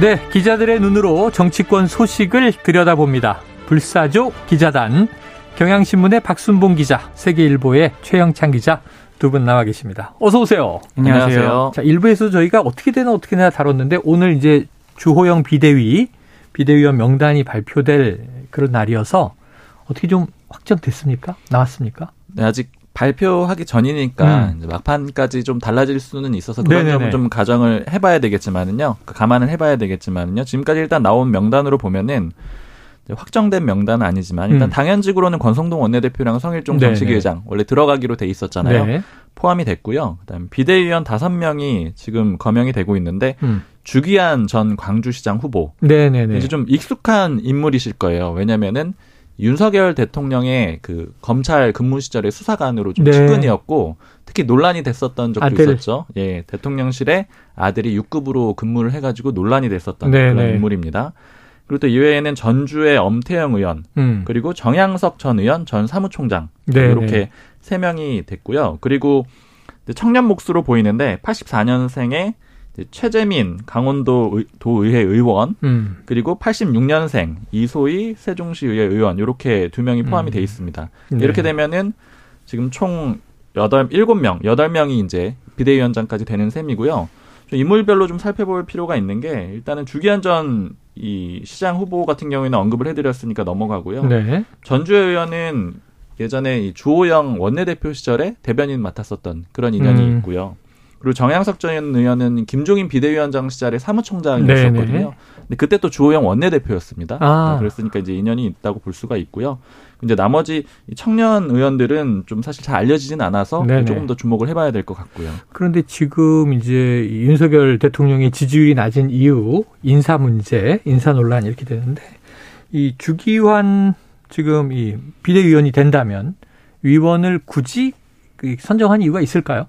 네, 기자들의 눈으로 정치권 소식을 들여다봅니다. 불사조 기자단, 경향신문의 박순봉 기자, 세계일보의 최영찬 기자 두 분 나와 계십니다. 어서 오세요. 안녕하세요. 자, 일부에서 저희가 어떻게 되나 어떻게 되나 다뤘는데 오늘 이제 주호영 비대위 비대위원 명단이 발표될 그런 날이어서 어떻게 좀 확정됐습니까? 나왔습니까? 네, 아직 발표하기 전이니까 음. 막판까지 좀 달라질 수는 있어서 그런 네네네. 점을 좀 가정을 해봐야 되겠지만은요. 그 감안을 해봐야 되겠지만은요. 지금까지 일단 나온 명단으로 보면은 확정된 명단은 아니지만 일단 음. 당연직으로는 권성동 원내대표랑 성일종 정치기회장 원래 들어가기로 돼 있었잖아요. 네 포함이 됐고요. 그다음 비대위원 다섯 명이 지금 거명이 되고 있는데 음. 주기한 전 광주시장 후보. 네네네. 이제 좀 익숙한 인물이실 거예요. 왜냐면은 윤석열 대통령의 그 검찰 근무 시절의 수사관으로 좀 네. 측근이었고 특히 논란이 됐었던 적도 아들. 있었죠. 예, 대통령실에 아들이 6급으로 근무를 해가지고 논란이 됐었던 네, 그런 네. 인물입니다. 그리고 또 이외에는 전주의 엄태영 의원, 음. 그리고 정양석 전 의원, 전 사무총장 네, 이렇게 네. 세 명이 됐고요. 그리고 청년 몫으로 보이는데 84년생의 최재민 강원도 도의회 의원 음. 그리고 86년생 이소희 세종시의회 의원 이렇게 두 명이 포함이 음. 돼 있습니다. 네. 이렇게 되면은 지금 총 여덟 일곱 명 여덟 명이 이제 비대위원장까지 되는 셈이고요. 좀 인물별로 좀 살펴볼 필요가 있는 게 일단은 주기한 전이 시장 후보 같은 경우에는 언급을 해드렸으니까 넘어가고요. 네. 전주 의원은 예전에 이 주호영 원내대표 시절에 대변인 맡았었던 그런 인연이 음. 있고요. 그리고 정양석 전 의원은 김종인 비대위원장 시절의 사무총장이었었거든요. 네네. 근데 그때 또 주호영 원내대표였습니다. 아. 네, 그랬으니까 이제 인연이 있다고 볼 수가 있고요. 이제 나머지 청년 의원들은 좀 사실 잘 알려지진 않아서 네네. 조금 더 주목을 해봐야 될 것 같고요. 그런데 지금 이제 윤석열 대통령의 지지율이 낮은 이유 인사 문제, 인사 논란 이렇게 되는데 이 주기환 지금 이 비대위원이 된다면 위원을 굳이 그 선정한 이유가 있을까요?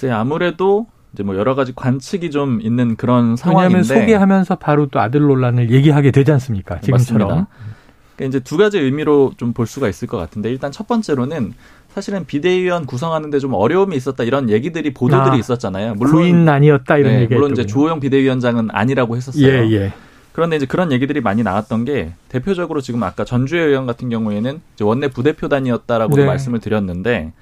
글쎄 아무래도 이제 뭐 여러 가지 관측이 좀 있는 그런 상황인데 왜냐하면 소개하면서 바로 또 아들 논란을 얘기하게 되지 않습니까? 지금처럼. 맞습니다. 그러니까 이제 두 가지 의미로 좀 볼 수가 있을 것 같은데 일단 첫 번째로는 사실은 비대위원 구성하는데 좀 어려움이 있었다 이런 얘기들이 보도들이 아, 있었잖아요. 물론 구인 아니었다 이런 네, 얘기. 물론 이제 조호영 비대위원장은 아니라고 했었어요. 예, 예. 그런데 이제 그런 얘기들이 많이 나왔던 게 대표적으로 지금 아까 전주의 의원 같은 경우에는 원내 부대표단이었다라고 네. 말씀을 드렸는데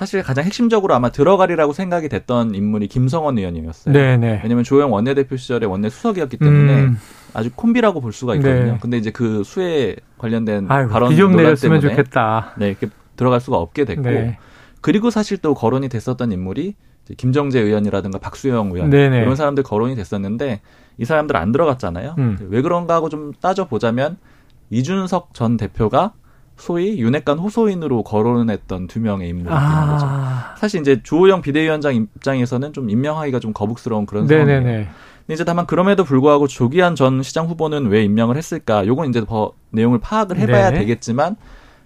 사실 가장 핵심적으로 아마 들어가리라고 생각이 됐던 인물이 김성원 의원이었어요. 네네. 왜냐하면 조영 원내대표 시절에 원내 수석이었기 때문에 음. 아주 콤비라고 볼 수가 있거든요. 네. 근데 이제 그 수에 관련된 발언 좀 내렸으면 좋겠다. 네, 이렇게 들어갈 수가 없게 됐고 네. 그리고 사실 또 거론이 됐었던 인물이 김정재 의원이라든가 박수영 의원 네네. 이런 사람들 거론이 됐었는데 이 사람들 안 들어갔잖아요. 음. 왜 그런가 하고 좀 따져 보자면 이준석 전 대표가 소위 윤핵관 호소인으로 거론했던 두 명의 인물이 아. 거죠. 사실 이제 주호영 비대위원장 입장에서는 좀 임명하기가 좀 거북스러운 그런 상황이에요. 근데 이제 다만 그럼에도 불구하고 조기한 전 시장 후보는 왜 임명을 했을까? 요건 이제 더 내용을 파악을 해봐야 네. 되겠지만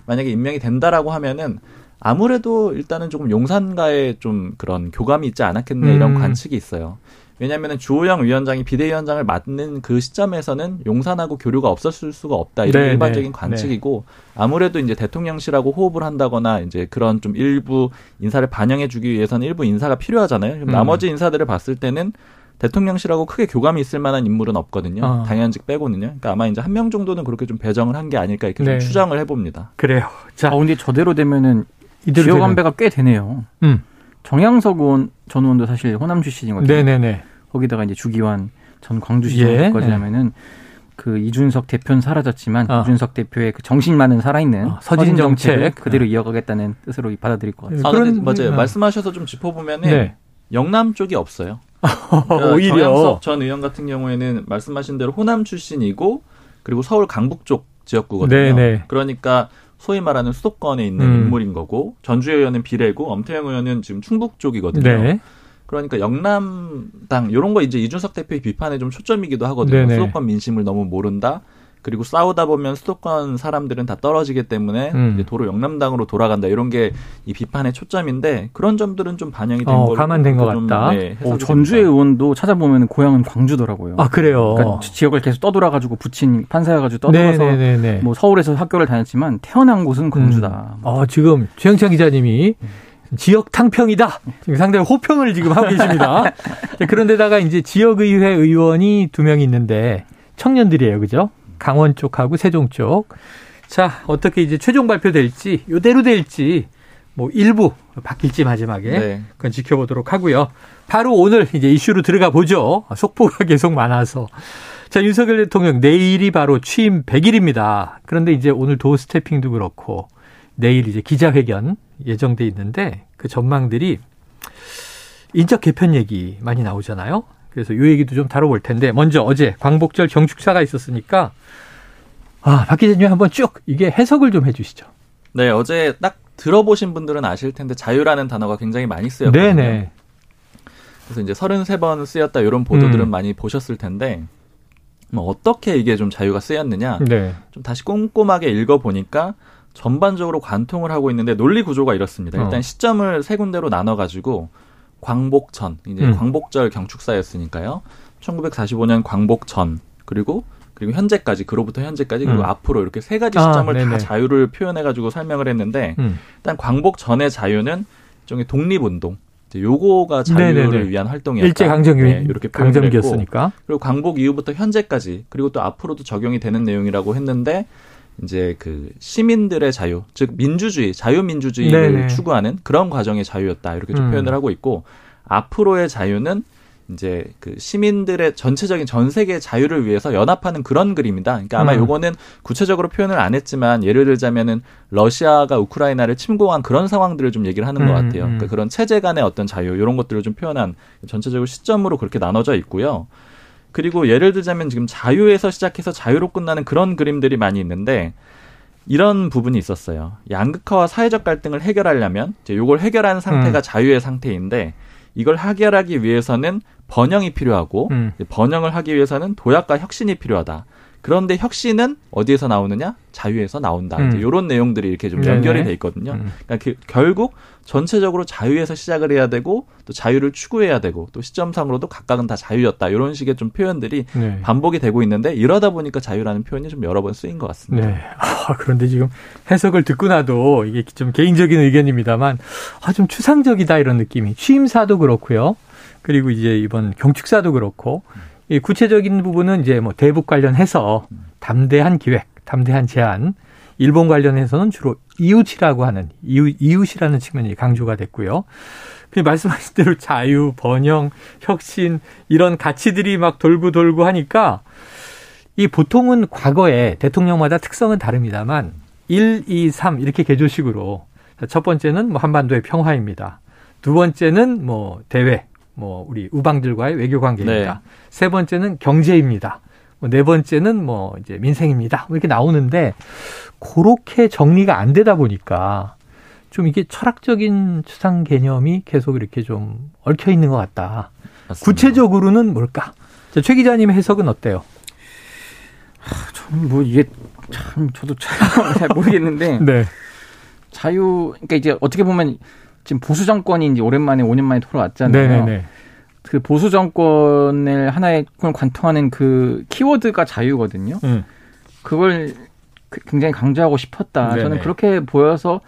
만약에 임명이 된다라고 하면은 아무래도 일단은 조금 용산과의 좀 그런 교감이 있지 않았겠네 음. 이런 관측이 있어요. 왜냐하면 주호영 위원장이 비대위원장을 맡는 그 시점에서는 용산하고 교류가 없었을 수가 없다 이런 네, 일반적인 네, 관측이고 네. 아무래도 이제 대통령실하고 호흡을 한다거나 이제 그런 좀 일부 인사를 반영해주기 위해서는 일부 인사가 필요하잖아요. 음. 나머지 인사들을 봤을 때는 대통령실하고 크게 교감이 있을 만한 인물은 없거든요. 어. 당연직 빼고는요. 그러니까 아마 이제 한 명 정도는 그렇게 좀 배정을 한 게 아닐까 이렇게 네. 좀 추정을 해봅니다. 그래요. 자, 어, 근데 저대로 되면은 지역 안배가 꽤 되네요. 음. 정양석 의원 전 의원도 사실 호남 출신이거든요. 네네네. 거기다가 이제 주기환 전 광주시장까지 예. 하면은 그 이준석 대표는 사라졌지만 어. 이준석 대표의 그 정신만은 살아있는 어, 서진 정책 그대로 어. 이어가겠다는 뜻으로 받아들일 것 같습니다. 아, 그런 맞아요. 어. 말씀하셔서 좀 짚어보면은 네. 영남 쪽이 없어요. 그러니까 오히려 전 의원 같은 경우에는 말씀하신 대로 호남 출신이고 그리고 서울 강북 쪽 지역구거든요. 네네. 네. 그러니까 소위 말하는 수도권에 있는 음. 인물인 거고 전주 의원은 비례고 엄태영 의원은 지금 충북 쪽이거든요. 네. 그러니까 영남당 이런 거 이제 이준석 대표의 비판에 좀 초점이기도 하거든요. 네네. 수도권 민심을 너무 모른다. 그리고 싸우다 보면 수도권 사람들은 다 떨어지기 때문에 음. 이제 도로 영남당으로 돌아간다 이런 게 이 비판의 초점인데 그런 점들은 좀 반영이 된 어, 걸로 감안된 것 같다. 네, 어, 전주의 의원도 찾아보면 고향은 광주더라고요. 아 그래요. 그러니까 지역을 계속 떠돌아가지고 붙인 판사여가지고 떠돌아서 네네네네. 뭐 서울에서 학교를 다녔지만 태어난 곳은 광주다. 음. 어, 지금 최영찬 기자님이 지역 탕평이다. 지금 상당히 호평을 지금 하고 계십니다. 그런데다가 이제 지역의회 의원이 두명 있는데 청년들이에요, 그죠? 강원 쪽하고 세종 쪽. 자, 어떻게 이제 최종 발표될지, 요대로 될지, 뭐 일부 바뀔지 마지막에 네. 그건 지켜보도록 하고요. 바로 오늘 이제 이슈로 들어가 보죠. 속보가 계속 많아서. 자, 윤석열 대통령 내일이 바로 취임 100일입니다. 그런데 이제 오늘 도 스태핑도 그렇고 내일 이제 기자회견 예정돼 있는데 그 전망들이 인적 개편 얘기 많이 나오잖아요. 그래서 요 얘기도 좀 다뤄볼 텐데 먼저 어제 광복절 경축사가 있었으니까 아, 박 기자님 한번 쭉 이게 해석을 좀 해주시죠. 네, 어제 딱 들어보신 분들은 아실 텐데 자유라는 단어가 굉장히 많이 쓰였거든요. 네네. 그래서 이제 33번 쓰였다 이런 보도들은 음. 많이 보셨을 텐데 뭐 어떻게 이게 좀 자유가 쓰였느냐 네. 좀 다시 꼼꼼하게 읽어보니까 전반적으로 관통을 하고 있는데 논리 구조가 이렇습니다. 일단 어. 시점을 세 군데로 나눠 가지고 광복전 이제 음. 광복절 경축사였으니까요. 1945년 광복전 그리고 그리고 현재까지 그로부터 현재까지 그리고 음. 앞으로 이렇게 세 가지 아, 시점을 아, 다 자유를 표현해 가지고 설명을 했는데 음. 일단 광복 전의 자유는 일종의 독립운동 요거가 자유를 네네네. 위한 활동이었다. 일제 강점기 네, 이렇게 강점기였으니까. 그리고 광복 이후부터 현재까지 그리고 또 앞으로도 적용이 되는 내용이라고 했는데 이제 그 시민들의 자유, 즉 민주주의, 자유민주주의를 네네. 추구하는 그런 과정의 자유였다 이렇게 좀 음. 표현을 하고 있고 앞으로의 자유는 이제 그 시민들의 전체적인 전 세계 자유를 위해서 연합하는 그런 그림이다. 그러니까 아마 음. 요거는 구체적으로 표현을 안 했지만 예를 들자면은 러시아가 우크라이나를 침공한 그런 상황들을 좀 얘기를 하는 음. 것 같아요. 그러니까 그런 체제 간의 어떤 자유 이런 것들을 좀 표현한 전체적으로 시점으로 그렇게 나눠져 있고요. 그리고 예를 들자면 지금 자유에서 시작해서 자유로 끝나는 그런 그림들이 많이 있는데 이런 부분이 있었어요. 양극화와 사회적 갈등을 해결하려면 이제 요걸 해결한 상태가 음. 자유의 상태인데 이걸 해결하기 위해서는 번영이 필요하고 음. 번영을 하기 위해서는 도약과 혁신이 필요하다. 그런데 혁신은 어디에서 나오느냐? 자유에서 나온다. 음. 이런 내용들이 이렇게 좀 연결이 돼 있거든요. 음. 그러니까 그 결국 전체적으로 자유에서 시작을 해야 되고 또 자유를 추구해야 되고 또 시점상으로도 각각은 다 자유였다. 이런 식의 좀 표현들이 네. 반복이 되고 있는데 이러다 보니까 자유라는 표현이 좀 여러 번 쓰인 것 같습니다. 네. 아, 그런데 지금 해석을 듣고 나도 이게 좀 개인적인 의견입니다만 아, 좀 추상적이다 이런 느낌이 취임사도 그렇고요. 그리고 이제 이번 경축사도 그렇고 이 구체적인 부분은 이제 뭐 대북 관련해서 담대한 기획, 담대한 제안, 일본 관련해서는 주로 이웃이라고 하는 이웃, 이웃이라는 측면이 강조가 됐고요. 그 말씀하신 대로 자유, 번영, 혁신 이런 가치들이 막 돌고 돌고 하니까 이 보통은 과거에 대통령마다 특성은 다릅니다만 1, 2, 3 이렇게 개조식으로 첫 번째는 뭐 한반도의 평화입니다. 두 번째는 뭐 대외, 뭐 우리 우방들과의 외교 관계입니다. 네. 세 번째는 경제입니다. 뭐네 번째는 뭐 이제 민생입니다. 뭐 이렇게 나오는데 그렇게 정리가 안 되다 보니까 좀 이게 철학적인 추상 개념이 계속 이렇게 좀 얽혀 있는 것 같다. 맞습니다. 구체적으로는 뭘까? 자, 최 기자님의 해석은 어때요? 저는 뭐 이게 참 저도 잘 모르겠는데 네. 자유 그러니까 이제 어떻게 보면 지금 보수 정권이 이제 오랜만에 5년 만에 돌아왔잖아요. 네네네. 그 보수 정권을 하나의 관통하는 그 키워드가 자유거든요. 음. 그걸 그 굉장히 강조하고 싶었다. 네네. 저는 그렇게 보여서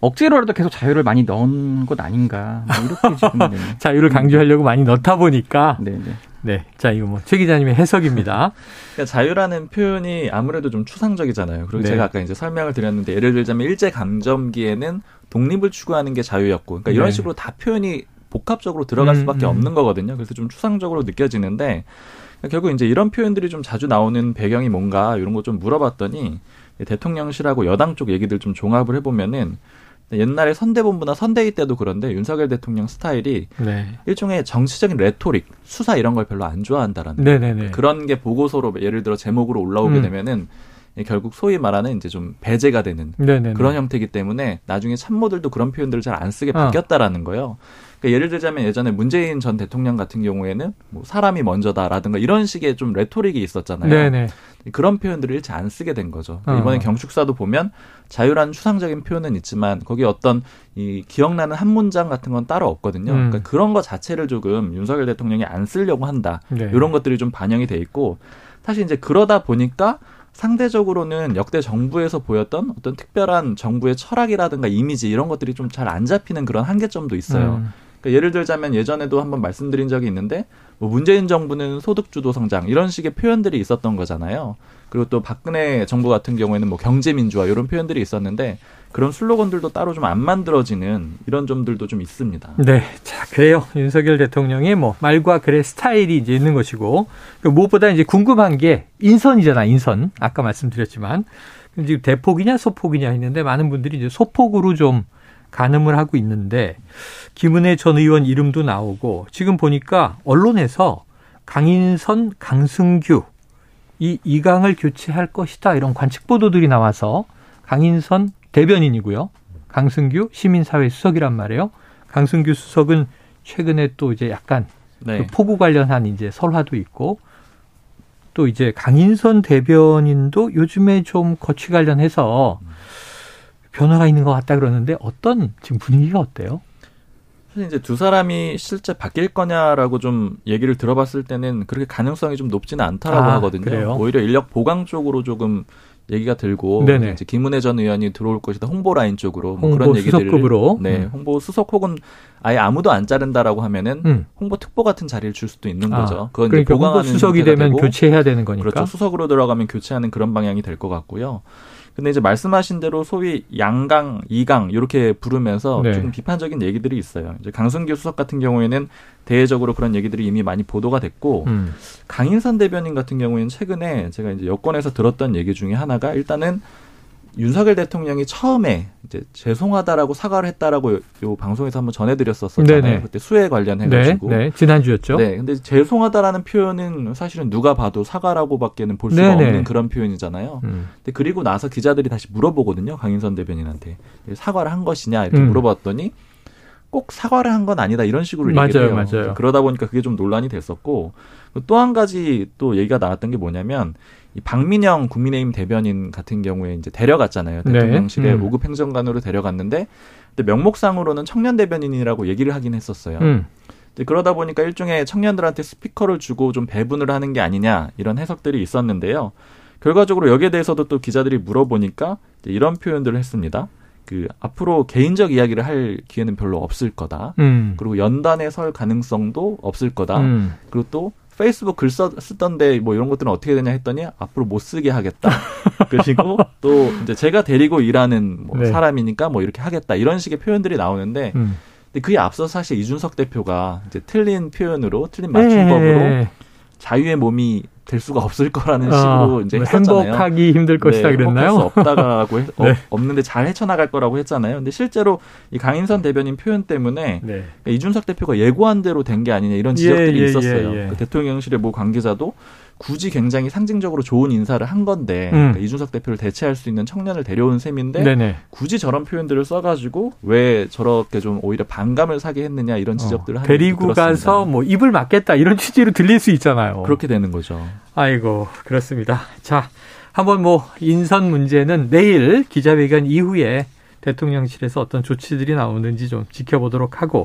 억지로라도 계속 자유를 많이 넣은 것 아닌가. 뭐 이렇게 지금 네. 자유를 강조하려고 많이 넣다 보니까. 네네. 네. 자, 이거 뭐, 최 기자님의 해석입니다. 그러니까 자유라는 표현이 아무래도 좀 추상적이잖아요. 그리고 네. 제가 아까 이제 설명을 드렸는데, 예를 들자면 일제 강점기에는 독립을 추구하는 게 자유였고, 그러니까 이런 네. 식으로 다 표현이 복합적으로 들어갈 음, 수밖에 음, 음. 없는 거거든요. 그래서 좀 추상적으로 느껴지는데, 결국 이제 이런 표현들이 좀 자주 나오는 배경이 뭔가 이런 거 좀 물어봤더니, 대통령실하고 여당 쪽 얘기들 좀 종합을 해보면은, 옛날에 선대본부나 선대위 때도 그런데 윤석열 대통령 스타일이 네. 일종의 정치적인 rhetoric, 수사 이런 걸 별로 안 좋아한다라는 네네네. 그런 게 보고서로 예를 들어 제목으로 올라오게 음. 되면은 결국 소위 말하는 이제 좀 배제가 되는 네네네. 그런 형태이기 때문에 나중에 참모들도 그런 표현들을 잘 안 쓰게 어. 바뀌었다라는 거예요. 그러니까 예를 들자면 예전에 문재인 전 대통령 같은 경우에는 뭐 사람이 먼저다라든가 이런 식의 좀 rhetoric이 있었잖아요. 네네. 그런 표현들을 일체 안 쓰게 된 거죠. 어. 이번에 경축사도 보면 자유라는 추상적인 표현은 있지만 거기 어떤 이 기억나는 한 문장 같은 건 따로 없거든요. 음. 그러니까 그런 거 자체를 조금 윤석열 대통령이 안 쓰려고 한다. 네. 이런 것들이 좀 반영이 돼 있고 사실 이제 그러다 보니까 상대적으로는 역대 정부에서 보였던 어떤 특별한 정부의 철학이라든가 이미지 이런 것들이 좀 잘 안 잡히는 그런 한계점도 있어요. 음. 그러니까 예를 들자면 예전에도 한번 말씀드린 적이 있는데 뭐 문재인 정부는 소득주도 성장 이런 식의 표현들이 있었던 거잖아요. 그리고 또 박근혜 정부 같은 경우에는 뭐 경제민주화 이런 표현들이 있었는데 그런 슬로건들도 따로 좀 안 만들어지는 이런 점들도 좀 있습니다. 네. 자, 그래요. 윤석열 대통령의 뭐 말과 글의 스타일이 이제 있는 것이고 그 무엇보다 이제 궁금한 게 인선이잖아, 인선. 아까 말씀드렸지만 지금 대폭이냐 소폭이냐 했는데 많은 분들이 이제 소폭으로 좀 가늠을 하고 있는데 김은혜 전 의원 이름도 나오고 지금 보니까 언론에서 강인선, 강승규 이 이강을 교체할 것이다 이런 관측 보도들이 나와서 강인선 대변인이고요. 강승규 시민사회 수석이란 말이에요. 강승규 수석은 최근에 또 이제 약간 네. 그 포구 관련한 이제 설화도 있고 또 이제 강인선 대변인도 요즘에 좀 거취 관련해서 변화가 있는 것 같다 그러는데 어떤 지금 분위기가 어때요? 사실 이제 두 사람이 실제 바뀔 거냐라고 좀 얘기를 들어봤을 때는 그렇게 가능성이 좀 높지는 않다라고 아, 하거든요. 그래요? 오히려 인력 보강 쪽으로 조금 얘기가 들고 네네. 이제 김은혜 전 의원이 들어올 것이다 홍보 라인 쪽으로 뭐 그런 얘기들을 수석급으로. 네 음. 홍보 수석 혹은 아예 아무도 안 자른다라고 하면은 음. 홍보 특보 같은 자리를 줄 수도 있는 아, 거죠. 그건 그러니까 홍보 수석이 되면 되고, 교체해야 되는 거니까 그렇죠 수석으로 들어가면 교체하는 그런 방향이 될 것 같고요. 근데 이제 말씀하신 대로 소위 양강, 이강 이렇게 부르면서 네. 조금 비판적인 얘기들이 있어요. 이제 강승규 수석 같은 경우에는 대외적으로 그런 얘기들이 이미 많이 보도가 됐고 음. 강인선 대변인 같은 경우에는 최근에 제가 이제 여권에서 들었던 얘기 중에 하나가 일단은 윤석열 대통령이 처음에 이제 죄송하다라고 사과를 했다라고 요, 요 방송에서 한번 전해드렸었잖아요. 네네. 그때 수해 관련해가지고. 네, 네, 지난주였죠. 네, 근데 죄송하다라는 표현은 사실은 누가 봐도 사과라고밖에는 볼 수가 네네. 없는 그런 표현이잖아요. 음. 근데 그리고 나서 기자들이 다시 물어보거든요. 강인선 대변인한테 사과를 한 것이냐 이렇게 음. 물어봤더니 꼭 사과를 한 건 아니다 이런 식으로 맞아요, 얘기해요. 맞아요. 그러다 보니까 그게 좀 논란이 됐었고 또 한 가지 또 얘기가 나왔던 게 뭐냐면 이 박민영 국민의힘 대변인 같은 경우에 이제 데려갔잖아요. 네. 대통령실에 음. 5급 행정관으로 데려갔는데 근데 명목상으로는 청년 대변인이라고 얘기를 하긴 했었어요. 음. 그러다 보니까 일종의 청년들한테 스피커를 주고 좀 배분을 하는 게 아니냐 이런 해석들이 있었는데요. 결과적으로 여기에 대해서도 또 기자들이 물어보니까 이런 표현들을 했습니다. 그 앞으로 개인적 이야기를 할 기회는 별로 없을 거다. 음. 그리고 연단에 설 가능성도 없을 거다. 음. 그리고 또 페이스북 글 써, 쓰던데 뭐 이런 것들은 어떻게 되냐 했더니 앞으로 못 쓰게 하겠다. 그리고 또 이제 제가 데리고 일하는 뭐 네. 사람이니까 뭐 이렇게 하겠다. 이런 식의 표현들이 나오는데 음. 근데 그에 앞서 사실 이준석 대표가 이제 틀린 표현으로 틀린 맞춤법으로 네. 자유의 몸이 될 수가 없을 거라는 어, 식으로 이제. 행복하기 힘들 것이다 네, 그랬나요? 수 없다라고 했, 어, 네. 어, 없는데 잘 헤쳐나갈 거라고 했잖아요. 근데 실제로 이 강인선 대변인 표현 때문에 네. 그러니까 이준석 대표가 예고한 대로 된 게 아니냐 이런 지적들이 예, 예, 있었어요. 예, 예. 그 대통령실의 모 관계자도 굳이 굉장히 상징적으로 좋은 인사를 한 건데 음. 그러니까 이준석 대표를 대체할 수 있는 청년을 데려온 셈인데 네네. 굳이 저런 표현들을 써가지고 왜 저렇게 좀 오히려 반감을 사게 했느냐 이런 어, 지적들을 어, 데리고 가서 뭐 입을 맞겠다 이런 취지로 들릴 수 있잖아요. 그렇게 되는 거죠. 아이고 그렇습니다. 자 한번 뭐 인선 문제는 내일 기자회견 이후에 대통령실에서 어떤 조치들이 나오는지 좀 지켜보도록 하고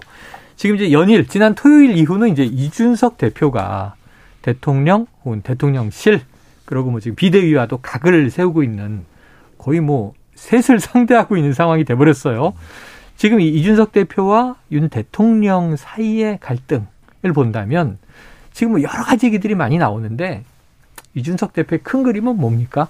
지금 이제 연일 지난 토요일 이후는 이제 이준석 대표가 대통령 혹은 대통령실 그리고 뭐 지금 비대위와도 각을 세우고 있는 거의 뭐 셋을 상대하고 있는 상황이 돼버렸어요. 지금 이준석 대표와 윤 대통령 사이의 갈등을 본다면 지금 뭐 여러 가지 얘기들이 많이 나오는데 이준석 대표의 큰 그림은 뭡니까?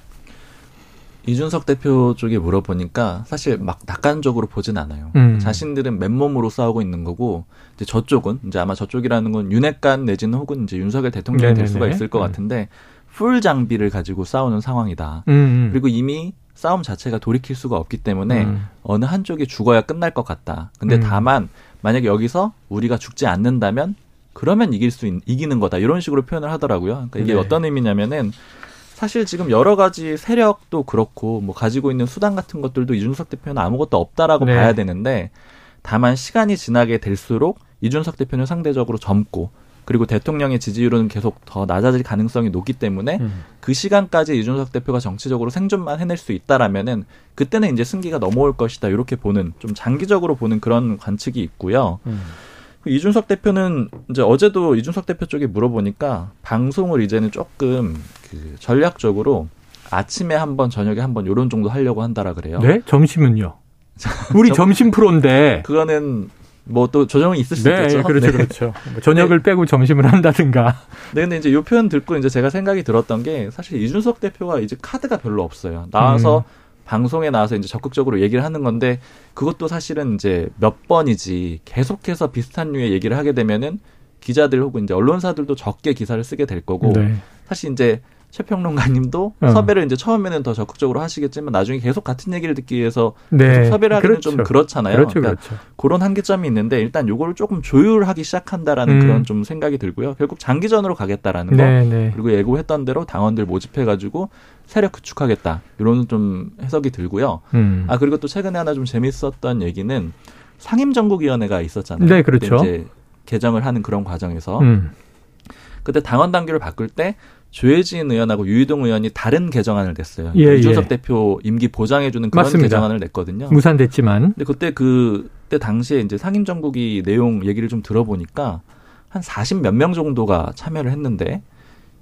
이준석 대표 쪽에 물어보니까 사실 막 낙관적으로 보진 않아요. 음. 자신들은 맨몸으로 싸우고 있는 거고 이제 저쪽은 이제 아마 저쪽이라는 건 윤핵관 내지는 혹은 이제 윤석열 대통령이 네네네. 될 수가 있을 것 음. 같은데 풀 장비를 가지고 싸우는 상황이다. 음, 음. 그리고 이미 싸움 자체가 돌이킬 수가 없기 때문에 음. 어느 한쪽이 죽어야 끝날 것 같다. 근데 음. 다만 만약에 여기서 우리가 죽지 않는다면 그러면 이길 수 있, 이기는 거다. 이런 식으로 표현을 하더라고요. 그러니까 이게 네. 어떤 의미냐면은 사실 지금 여러 가지 세력도 그렇고 뭐 가지고 있는 수단 같은 것들도 이준석 대표는 아무것도 없다라고 네. 봐야 되는데 다만 시간이 지나게 될수록 이준석 대표는 상대적으로 젊고 그리고 대통령의 지지율은 계속 더 낮아질 가능성이 높기 때문에 음. 그 시간까지 이준석 대표가 정치적으로 생존만 해낼 수 있다라면은 그때는 이제 승기가 넘어올 것이다 이렇게 보는 좀 장기적으로 보는 그런 관측이 있고요. 음. 이준석 대표는 이제 어제도 이준석 대표 쪽에 물어보니까 방송을 이제는 조금 그 전략적으로 아침에 한 번, 저녁에 한 번 요런 정도 하려고 한다라 그래요. 네? 점심은요? 우리 점심 프로인데. 그거는 뭐 또 조정이 있을 수 네, 있겠죠. 그렇죠, 네. 그렇죠. 뭐 저녁을 네. 빼고 점심을 한다든가. 네, 근데 이제 이 표현 듣고 이제 제가 생각이 들었던 게 사실 이준석 대표가 이제 카드가 별로 없어요. 나와서 음. 방송에 나와서 이제 적극적으로 얘기를 하는 건데 그것도 사실은 이제 몇 번이지 계속해서 비슷한 류의 얘기를 하게 되면은 기자들 혹은 이제 언론사들도 적게 기사를 쓰게 될 거고 네. 사실 이제 최평론가님도 어. 섭외를 이제 처음에는 더 적극적으로 하시겠지만 나중에 계속 같은 얘기를 듣기 위해서 네. 섭외를 하기는 그렇죠. 좀 그렇잖아요. 그렇죠, 그러니까 그렇죠. 그런 한계점이 있는데 일단 요거를 조금 조율하기 시작한다라는 음. 그런 좀 생각이 들고요. 결국 장기전으로 가겠다라는 네, 거 네. 그리고 예고했던 대로 당원들 모집해가지고 세력 구축하겠다 이런 좀 해석이 들고요. 음. 아 그리고 또 최근에 하나 좀 재밌었던 얘기는 상임정국위원회가 있었잖아요. 네, 그렇죠. 이제 개정을 하는 그런 과정에서 음. 그때 당원 단계를 바꿀 때 조혜진 의원하고 유희동 의원이 다른 개정안을 냈어요. 예, 그러니까 이준석 예. 대표 임기 보장해주는 그런 맞습니다. 개정안을 냈거든요. 무산됐지만. 근데 그때 그때 당시에 이제 상임 정국이 내용 얘기를 좀 들어보니까 한 40 몇 명 정도가 참여를 했는데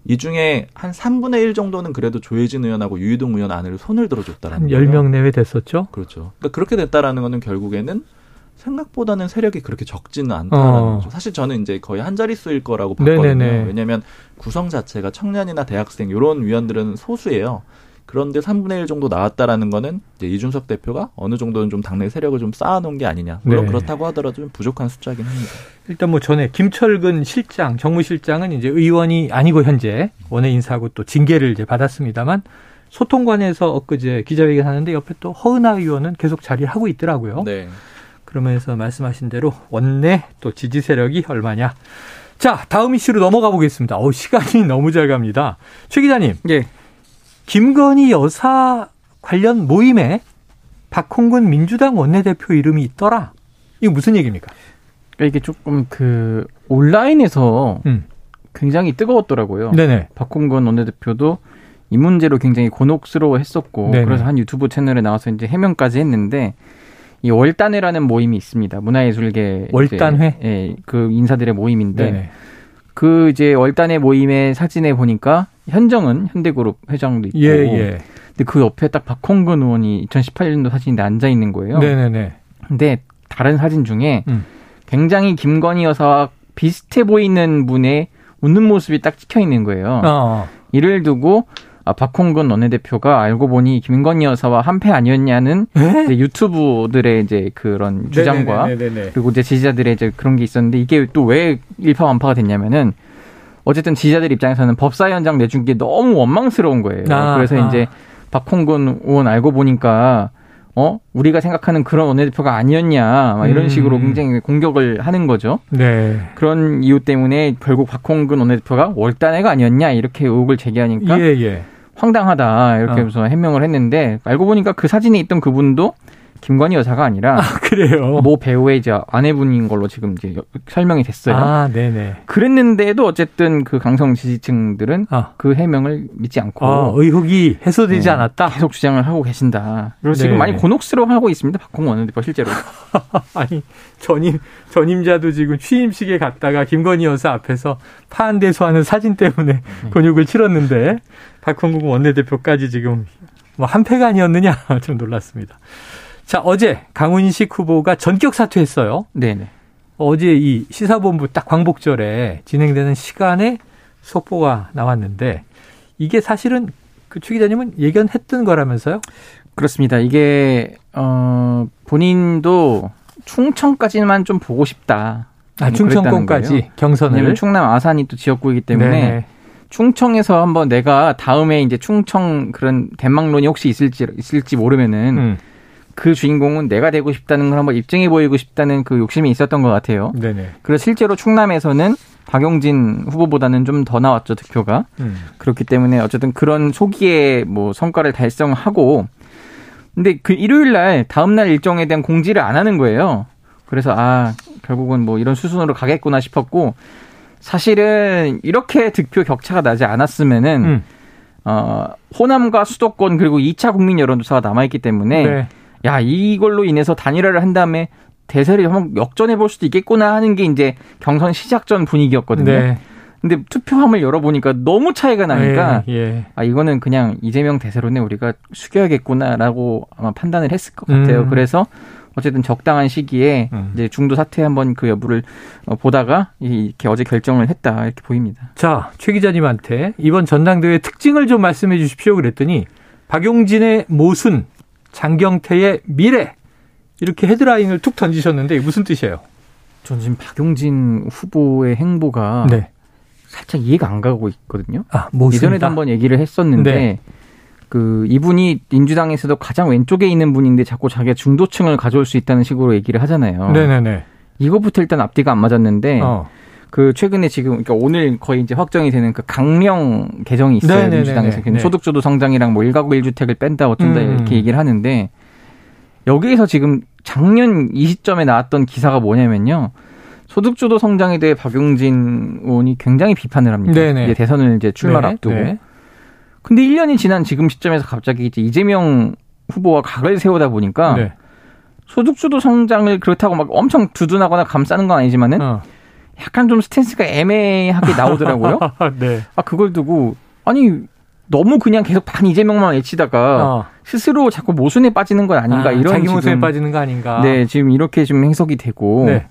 이 중에 한 3분의 1 정도는 그래도 조혜진 의원하고 유희동 의원 안을 손을 들어줬다라는 한 10명 내외 됐었죠? 그렇죠. 그러니까 그렇게 됐다라는 거는 결국에는 생각보다는 세력이 그렇게 적지는 않다라는 어. 거죠. 사실 저는 이제 거의 한 자릿수일 거라고 봤거든요. 네네네. 왜냐하면 구성 자체가 청년이나 대학생 이런 위원들은 소수예요. 그런데 3분의 1 정도 나왔다라는 거는 이제 이준석 대표가 어느 정도는 좀 당내 세력을 좀 쌓아놓은 게 아니냐. 물론 네. 그렇다고 하더라도 좀 부족한 숫자긴 합니다. 일단 뭐 전에 김철근 실장, 정무실장은 이제 의원이 아니고 현재 원외 인사하고 또 징계를 이제 받았습니다만 소통관에서 엊그제 기자회견 하는데 옆에 또 허은하 의원은 계속 자리를 하고 있더라고요. 네. 그러면서 말씀하신 대로 원내 또 지지 세력이 얼마냐. 자, 다음 이슈로 넘어가 보겠습니다. 어, 시간이 너무 잘 갑니다. 최 기자님. 예. 김건희 여사 관련 모임에 박홍근 민주당 원내대표 이름이 있더라. 이거 무슨 얘기입니까? 그러니까 이게 조금 그 온라인에서 음. 굉장히 뜨거웠더라고요. 네네. 박홍근 원내대표도 이 문제로 굉장히 곤혹스러워 했었고, 네네. 그래서 한 유튜브 채널에 나와서 이제 해명까지 했는데, 이 월단회라는 모임이 있습니다. 문화예술계 월단회? 예, 그 인사들의 모임인데 네네. 그 이제 월단회 모임의 사진에 보니까 현정은 현대그룹 회장도 있고, 예, 예. 근데 그 옆에 딱 박홍근 의원이 2018년도 사진인데 앉아 있는 거예요. 네네네. 근데 다른 사진 중에 음. 굉장히 김건희 여사와 비슷해 보이는 분의 웃는 모습이 딱 찍혀 있는 거예요. 어. 이를 두고 아, 박홍근 원내대표가 알고 보니 김건희 여사와 한패 아니었냐는 이제 유튜브들의 이제 그런 주장과 네네네네네. 그리고 이제 지지자들의 이제 그런 게 있었는데 이게 또 왜 일파만파가 됐냐면은 어쨌든 지지자들 입장에서는 법사위 원장 내준 게 너무 원망스러운 거예요. 아, 그래서 아. 이제 박홍근 의원 알고 보니까 어 우리가 생각하는 그런 원내대표가 아니었냐 막 이런 음. 식으로 굉장히 공격을 하는 거죠. 네. 그런 이유 때문에 결국 박홍근 원내대표가 월단회가 아니었냐 이렇게 의혹을 제기하니까 예, 예. 황당하다 이렇게 어. 하면서 해명을 했는데 알고 보니까 그 사진에 있던 그분도 김건희 여사가 아니라 아, 그래요. 모 배우의 이제 아내분인 걸로 지금 이제 설명이 됐어요. 아, 네네. 그랬는데도 어쨌든 그 강성 지지층들은 아. 그 해명을 믿지 않고 아, 의혹이 해소되지 네, 않았다. 계속 주장을 하고 계신다. 그리고 네. 지금 많이 곤혹스러워하고 있습니다. 박홍원 원내대표 실제로. 아니 전임 전임자도 지금 취임식에 갔다가 김건희 여사 앞에서 파한대소하는 사진 때문에 네. 곤욕을 치렀는데 박홍국 원내대표까지 지금 뭐 한패가 아니었느냐 좀 놀랐습니다. 자, 어제 강훈식 후보가 전격 사퇴했어요. 네네. 어제 이 시사본부 딱 광복절에 진행되는 시간에 속보가 나왔는데 이게 사실은 그 최 기자님은 예견했던 거라면서요? 그렇습니다. 이게 어 본인도 충청까지만 좀 보고 싶다. 아, 충청권까지 경선을. 왜냐면 충남 아산이 또 지역구이기 때문에 네네. 충청에서 한번 내가 다음에 이제 충청 그런 대망론이 혹시 있을지 있을지 모르면은 음. 그 주인공은 내가 되고 싶다는 걸 한번 입증해 보이고 싶다는 그 욕심이 있었던 것 같아요. 네네. 그래서 실제로 충남에서는 박용진 후보보다는 좀 더 나왔죠 득표가 음. 그렇기 때문에 어쨌든 그런 초기에 뭐 성과를 달성하고 근데 그 일요일 날 다음 날 일정에 대한 공지를 안 하는 거예요. 그래서 아 결국은 뭐 이런 수순으로 가겠구나 싶었고 사실은 이렇게 득표 격차가 나지 않았으면은 음. 어 호남과 수도권 그리고 2차 국민 여론조사가 남아 있기 때문에 네. 야 이걸로 인해서 단일화를 한 다음에 대세를 한번 역전해 볼 수도 있겠구나 하는 게 이제 경선 시작 전 분위기였거든요. 네. 근데 투표함을 열어보니까 너무 차이가 나니까 예, 예. 아 이거는 그냥 이재명 대세로는 우리가 숙여야겠구나라고 아마 판단을 했을 것 같아요. 음. 그래서 어쨌든 적당한 시기에 음. 이제 중도 사퇴 한번 그 여부를 어, 보다가 이렇게 어제 결정을 했다 이렇게 보입니다. 자, 최 기자님한테 이번 전당대회 특징을 좀 말씀해 주십시오 그랬더니 박용진의 모순, 장경태의 미래 이렇게 헤드라인을 툭 던지셨는데 무슨 뜻이에요? 전 지금 박용진 후보의 행보가 네. 살짝 이해가 안 가고 있거든요. 아, 예전에도 한번 얘기를 했었는데 네. 그 이분이 민주당에서도 가장 왼쪽에 있는 분인데 자꾸 자기가 중도층을 가져올 수 있다는 식으로 얘기를 하잖아요. 네네네. 이거부터 일단 앞뒤가 안 맞았는데 어. 그 최근에 지금 그러니까 오늘 거의 이제 확정이 되는 그 강령 개정이 있어요 네네네네. 민주당에서 네. 소득주도 성장이랑 뭐 일가구 일주택을 뺀다 어쩐다 음. 이렇게 얘기를 하는데 여기에서 지금 작년 이 시점에 나왔던 기사가 뭐냐면요. 소득주도 성장에 대해 박용진 의원이 굉장히 비판을 합니다. 네네. 이제 대선을 이제 출마를 네. 앞두고. 네. 근데 1년이 지난 지금 시점에서 갑자기 이제 이재명 후보와 각을 세우다 보니까 네. 소득주도 성장을 그렇다고 막 엄청 두둔하거나 감싸는 건 아니지만은 어. 약간 좀 스탠스가 애매하게 나오더라고요. 네. 아 그걸 두고 아니 너무 그냥 계속 반 이재명만 외치다가 어. 스스로 자꾸 모순에 빠지는 건 아닌가 아, 이런 자기 모순에 빠지는 거 아닌가. 네, 지금 이렇게 좀 해석이 되고 네.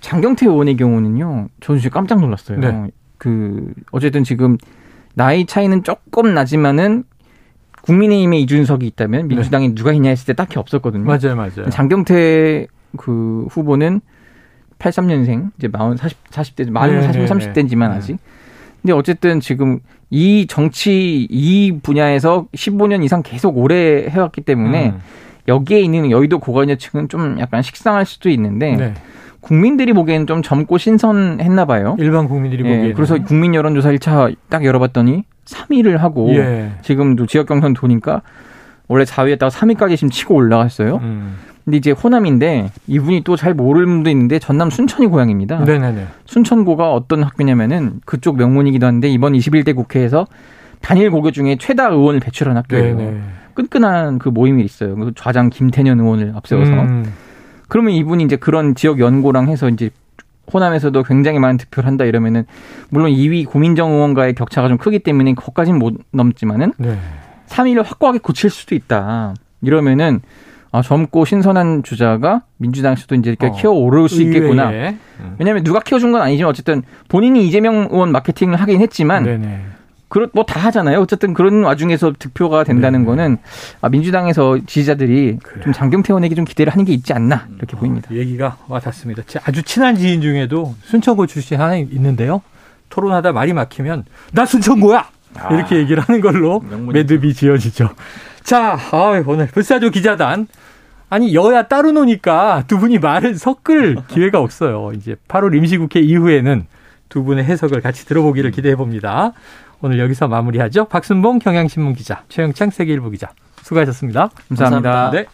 장경태 의원의 경우는요. 저는 진짜 깜짝 놀랐어요. 네. 그 어쨌든 지금 나이 차이는 조금 나지만은 국민의힘에 이준석이 있다면 네. 민주당에 네. 누가 있냐 했을 때 딱히 없었거든요. 맞아요, 맞아요. 장경태 그 후보는 83년생 이제 40 40대 만 40, 30대지만 아직. 근데 어쨌든 지금 이 정치 이 분야에서 15년 이상 계속 오래 해왔기 때문에 음. 여기에 있는 여의도 고관여층은 좀 약간 식상할 수도 있는데 네. 국민들이 보기에는 좀 젊고 신선했나 봐요. 일반 국민들이 예, 보기에는. 그래서 국민 여론조사 1차 딱 열어봤더니 3위를 하고 예. 지금도 지역 경선 도니까 원래 4위였다가 3위까지 지금 치고 올라갔어요. 음. 근데 이제 호남인데 이분이 또 잘 모르는 분도 있는데 전남 순천이 고향입니다. 네네네. 순천고가 어떤 학교냐면은 그쪽 명문이기도 한데 이번 21대 국회에서 단일 고교 중에 최다 의원을 배출한 학교예요. 네네. 끈끈한 그 모임이 있어요. 그 좌장 김태년 의원을 앞세워서. 음. 그러면 이분이 이제 그런 지역 연고랑 해서 이제 호남에서도 굉장히 많은 득표를 한다 이러면은 물론 2위 고민정 의원과의 격차가 좀 크기 때문에 거기까지는 못 넘지만은 네. 3위를 확고하게 고칠 수도 있다. 이러면은 아, 젊고 신선한 주자가 민주당에서도 이제 이렇게 어, 키워 오를 수 있겠구나. 음. 왜냐하면 누가 키워준 건 아니지만 어쨌든 본인이 이재명 의원 마케팅을 하긴 했지만 네네. 그렇 뭐다 하잖아요. 어쨌든 그런 와중에서 득표가 된다는 네네. 거는 아, 민주당에서 지지자들이 그래. 좀 장경태 의원에게 좀 기대를 하는 게 있지 않나 이렇게 어, 보입니다. 얘기가 와닿습니다. 아주 친한 지인 중에도 순천고 출신 하나 있는데요. 토론하다 말이 막히면 나 순천고야 아, 이렇게 얘기를 하는 걸로 명문이죠. 매듭이 지어지죠. 자, 아, 오늘 불사조 기자단 아니 여야 따로 노니까 두 분이 말을 섞을 기회가 없어요. 이제 8월 임시국회 이후에는 두 분의 해석을 같이 들어보기를 기대해 봅니다. 오늘 여기서 마무리하죠. 박순봉 경향신문 기자, 최영창 세계일보 기자. 수고하셨습니다 감사합니다. 감사합니다. 네.